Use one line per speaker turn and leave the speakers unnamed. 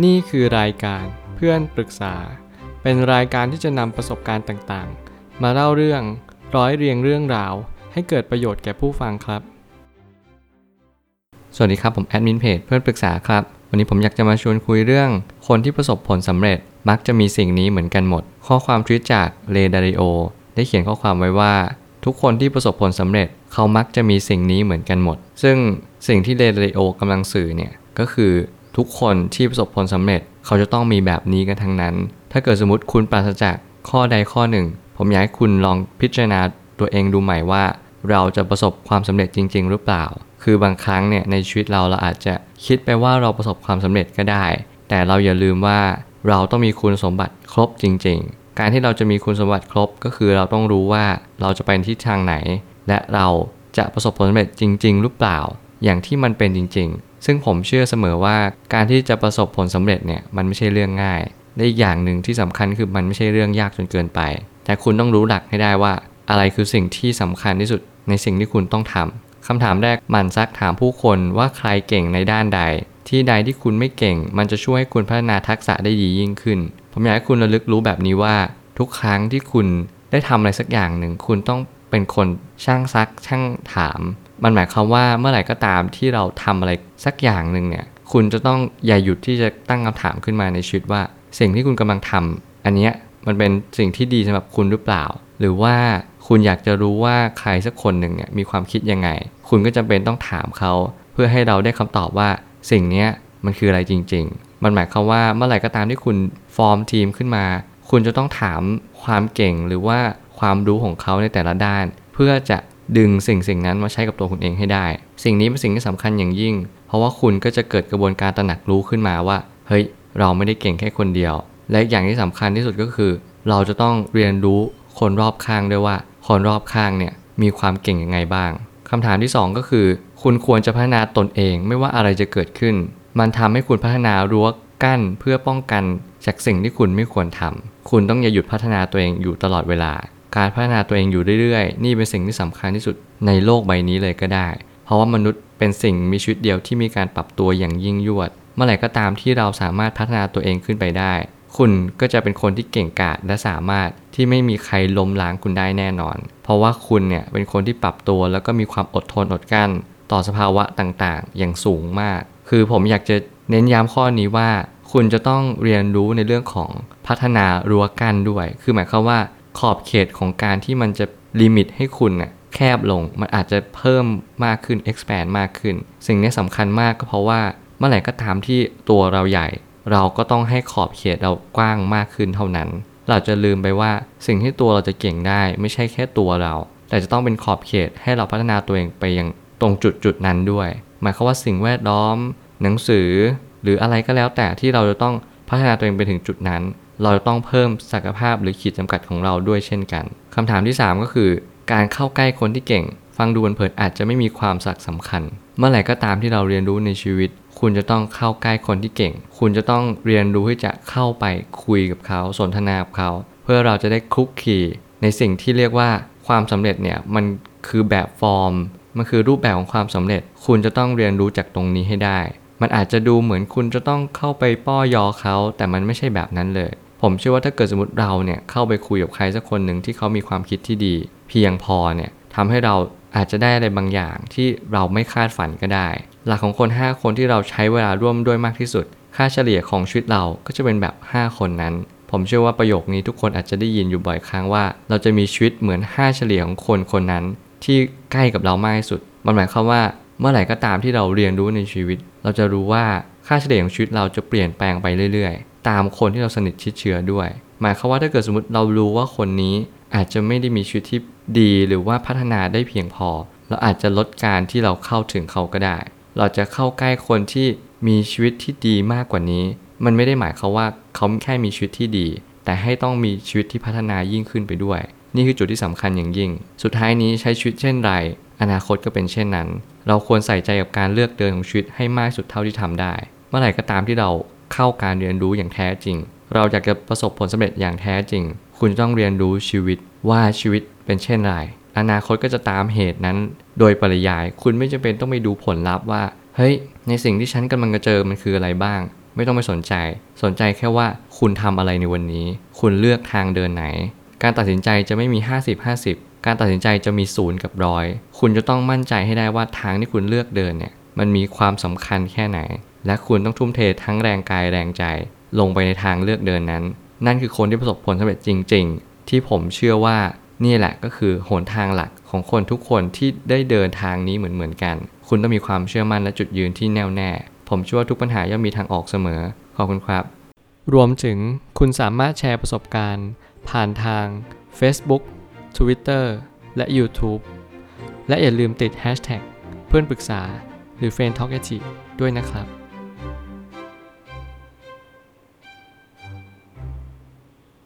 นี่คือรายการเพื่อนปรึกษา เป็นรายการที่จะนำประสบการณ์ต่างๆ มาเล่าเรื่องร้อยเรียงเรื่องราว ให้เกิดประโยชน์แก่ผู้ฟังครับ สวัสดีครับผมแอดมินเพจเพื่อนปรึกษาครับ วันนี้ผมอยากจะมาชวนคุยเรื่อง คนที่ประสบผลสำเร็จมักจะมีสิ่งนี้เหมือนกันหมด ข้อความทวิตจากเลดาริโอได้เขียนข้อความไว้ว่า ทุกคนที่ประสบผลสำเร็จเขามักจะมีสิ่งนี้เหมือนกันหมด ซึ่งสิ่งที่เลดาริโอกำลังสื่อเนี่ยก็คือ ทุกคนที่ประสบผลสำเร็จ เขาจะต้องมีแบบนี้กันทั้งนั้น ถ้าเกิดสมมติคุณปราศจากข้อใดข้อหนึ่ง ผมอยากให้คุณลองพิจารณาตัวเองดูใหม่ว่า เราจะประสบความสำเร็จจริง ๆ หรือเปล่า คือบางครั้งเนี่ยในชีวิตเราเราอาจจะคิดไปว่าเราประสบความสำเร็จก็ได้ แต่เราอย่าลืมว่าเราต้องมีคุณสมบัติครบจริง ๆ การที่เราจะมีคุณสมบัติครบก็คือเราต้องรู้ว่าเราจะไปทิศทางไหน และเราจะประสบผลสำเร็จจริง ๆ หรือเปล่า อย่างที่มันเป็นจริง ๆ ซึ่งผมเชื่อเสมอว่าการที่จะประสบผลสำเร็จเนี่ยมันไม่ใช่เรื่องง่ายและอีกอย่างหนึ่งที่สำคัญคือมันไม่ใช่เรื่องยากจนเกินไป แต่คุณต้องรู้หลักให้ได้ว่า อะไรคือสิ่งที่สำคัญที่สุดในสิ่งที่คุณต้องทำคำถามแรกหมันซักถามผู้คนว่าใครเก่งในด้านใด ที่ใดที่คุณไม่เก่ง มันจะช่วยให้คุณพัฒนาทักษะได้ดียิ่งขึ้น ผมอยากให้คุณระลึกรู้แบบนี้ว่า ทุกครั้งที่คุณได้ทำอะไรสักอย่างหนึ่ง คุณต้องเป็นคนช่างซักช่างถาม มันหมายความว่าเมื่อไหร่ก็ตามที่เราทำอะไรสักอย่างหนึ่งเนี่ย คุณจะต้องอย่าหยุดที่จะตั้งคำถามขึ้นมาในชีวิตว่า สิ่งที่คุณกำลังทำอันเนี้ยมันเป็นสิ่งที่ดีสำหรับคุณหรือเปล่า หรือว่าคุณอยากจะรู้ว่าใครสักคนหนึ่งเนี่ยมีความคิดยังไง คุณก็จำเป็นต้องถามเขา เพื่อให้เราได้คำตอบว่าสิ่งเนี้ยมันคืออะไรจริง ๆ มันหมายความว่าเมื่อไหร่ก็ตามที่คุณฟอร์มทีมขึ้นมา คุณจะต้องถามความเก่งหรือว่าความรู้ของเขาในแต่ละด้าน เพื่อจะ ดึงสิ่งสิ่งนั้นมาใช้กับตัวคุณเองให้ได้ สิ่งนี้เป็นสิ่งที่สำคัญอย่างยิ่ง เพราะว่าคุณก็จะเกิดกระบวนการตระหนักรู้ขึ้นมาว่า เฮ้ย เราไม่ได้เก่งแค่คนเดียว และอย่างที่สำคัญที่สุดก็คือ เราจะต้องเรียนรู้คนรอบข้างด้วยว่า คนรอบข้างเนี่ยมีความเก่งยังไงบ้างคำถามที่ 2 ก็คือ คุณควรจะพัฒนาตนเองไม่ว่าอะไรจะเกิดขึ้น มันทำให้คุณพัฒนารั้วกั้นเพื่อป้องกันจากสิ่งที่คุณไม่ควรทำคุณต้องอย่าหยุดพัฒนาตัวเองอยู่ตลอดเวลา การพัฒนาตัวเองอยู่เรื่อยๆ นี่เป็นสิ่งที่สำคัญที่สุดในโลกใบนี้เลยก็ได้ เพราะว่ามนุษย์เป็นสิ่งมีชีวิตเดียวที่มีการปรับตัวอย่างยิ่งยวด เมื่อไหร่ก็ตามที่เราสามารถพัฒนาตัวเองขึ้นไปได้ คุณก็จะเป็นคนที่เก่งกาจและสามารถที่ไม่มีใครล้มล้างคุณได้แน่นอน เพราะว่าคุณเนี่ยเป็นคนที่ปรับตัวแล้วก็มีความอดทนอดกลั้น ต่อสภาวะต่างๆ อย่างสูงมาก คือผมอยากจะเน้นย้ำข้อนี้ว่าคุณจะต้องเรียนรู้ในเรื่องของพัฒนารั้วกั้นด้วย คือหมายความว่า ขอบเขตของการที่มันจะลิมิตให้คุณน่ะแคบลง มันอาจจะเพิ่มมากขึ้น expand มากขึ้น สิ่งนี้สำคัญมากก็เพราะว่าเมื่อไหร่ก็ตามที่ตัวเราใหญ่ เราก็ต้องให้ขอบเขตเรากว้างมากขึ้นเท่านั้น เราจะลืมไปว่าสิ่งที่ตัวเราจะเก่งได้ไม่ใช่แค่ตัวเรา แต่จะต้องเป็นขอบเขตให้เราพัฒนาตัวเองไปยังตรงจุดจุดนั้นด้วย หมายความว่าสิ่งแวดล้อม หนังสือ หรืออะไรก็แล้วแต่ที่เราจะต้องพัฒนาตัวเองไปถึงจุดนั้น เราต้องเพิ่มศักยภาพหรือขีดจำกัดของเราด้วยเช่นกันคำถามที่ 3 ก็คือ การเข้าใกล้คนที่เก่ง ฟังดูเผินอาจจะไม่มีความสักสำคัญ เมื่อไหร่ก็ตามที่เราเรียนรู้ในชีวิต คุณจะต้องเข้าใกล้คนที่เก่ง คุณจะต้องเรียนรู้ที่จะเข้าไปคุยกับเขา สนทนากับเขา เพื่อเราจะได้คลุกคลีในสิ่งที่เรียกว่าความสำเร็จเนี่ยมันคือแบบฟอร์ม มันคือรูปแบบของความสำเร็จ คุณจะต้องเรียนรู้จากตรงนี้ให้ได้ มันอาจจะดูเหมือนคุณจะต้องเข้าไปป้อยอเขา แต่มันไม่ใช่แบบนั้นเลย ผมเชื่อว่าถ้าเกิดสมมติเราเนี่ยเข้าไปคุยกับใครสักคนหนึ่งที่เขามีความคิดที่ดี เพียงพอเนี่ยทำให้เราอาจจะได้อะไรบางอย่างที่เราไม่คาดฝันก็ได้ หลักของคน 5 คนที่เราใช้เวลาร่วมด้วยมากที่สุด ค่าเฉลี่ยของชีวิตเราก็จะเป็นแบบ 5 คนนั้น ผมเชื่อว่าประโยคนี้ทุกคนอาจจะได้ยินอยู่บ่อยครั้งว่า เราจะมีชีวิตเหมือน 5 เฉลี่ยของคนคนนั้น ที่ใกล้กับเรามากที่สุด มันหมายความว่าเมื่อไหร่ก็ตามที่เราเรียนรู้ในชีวิต เราจะรู้ว่าค่าเฉลี่ยของชีวิตเราจะเปลี่ยนแปลงไปเรื่อยๆ ตามคนที่เราสนิทชิดเชื้อด้วย หมายความว่าถ้าเกิดสมมติเรารู้ว่าคนนี้อาจจะไม่ได้มีชีวิตที่ดีหรือว่าพัฒนาได้เพียงพอ เราอาจจะลดการที่เราเข้าถึงเขาก็ได้ เราจะเข้าใกล้คนที่มีชีวิตที่ดีมากกว่านี้ มันไม่ได้หมายความว่าเขาแค่มีชีวิตที่ดี แต่ให้ต้องมีชีวิตที่พัฒนายิ่งขึ้นไปด้วย นี่คือจุดที่สำคัญอย่างยิ่ง สุดท้ายนี้ใช้ชีวิตเช่นไร อนาคตก็เป็นเช่นนั้น เราควรใส่ใจกับการเลือกเดินของชีวิตให้มากสุดเท่าที่ทำได้ เมื่อไหร่ก็ตามที่เรา เข้าการเรียนรู้อย่างแท้จริง เราอยากจะประสบผลสำเร็จอย่างแท้จริง คุณต้องเรียนรู้ชีวิตว่าชีวิตเป็นเช่นไร อนาคตก็จะตามเหตุนั้น โดยปริยาย คุณไม่จำเป็นต้องไปดูผลลัพธ์ว่า เฮ้ย ในสิ่งที่ฉันกำลังจะเจอมันคืออะไรบ้าง ไม่ต้องไปสนใจ สนใจแค่ว่าคุณทำอะไรในวันนี้ คุณเลือกทางเดินไหน การตัดสินใจจะไม่มี 50-50การตัดสินใจจะมีศูนย์กับร้อย คุณจะต้องมั่นใจให้ได้ว่าทางที่คุณเลือกเดินเนี่ย มันมีความสำคัญแค่ไหน และคุณต้องทุ่มเททั้งแรงกายแรงใจ ลงไปในทางเลือกเดินนั้น นั่นคือคนที่ประสบผลสำเร็จจริง ๆ ที่ผมเชื่อว่านี่แหละก็คือหนทางหลักของคนทุกคนที่ได้เดินทางนี้เหมือนๆกัน คุณต้องมีความเชื่อมั่นและจุดยืนที่แน่วแน่ ผมเชื่อว่าทุกปัญหาย่อมมีทางออกเสมอ ขอบคุณครับ รวมถึงคุณสามารถแชร์ประสบการณ์ ผ่านทาง Facebook Twitter และ YouTube และอย่าลืมติด Hashtag เพื่อนปรึกษาหรือ f r ร e n d t a l k a ด้วยนะครับ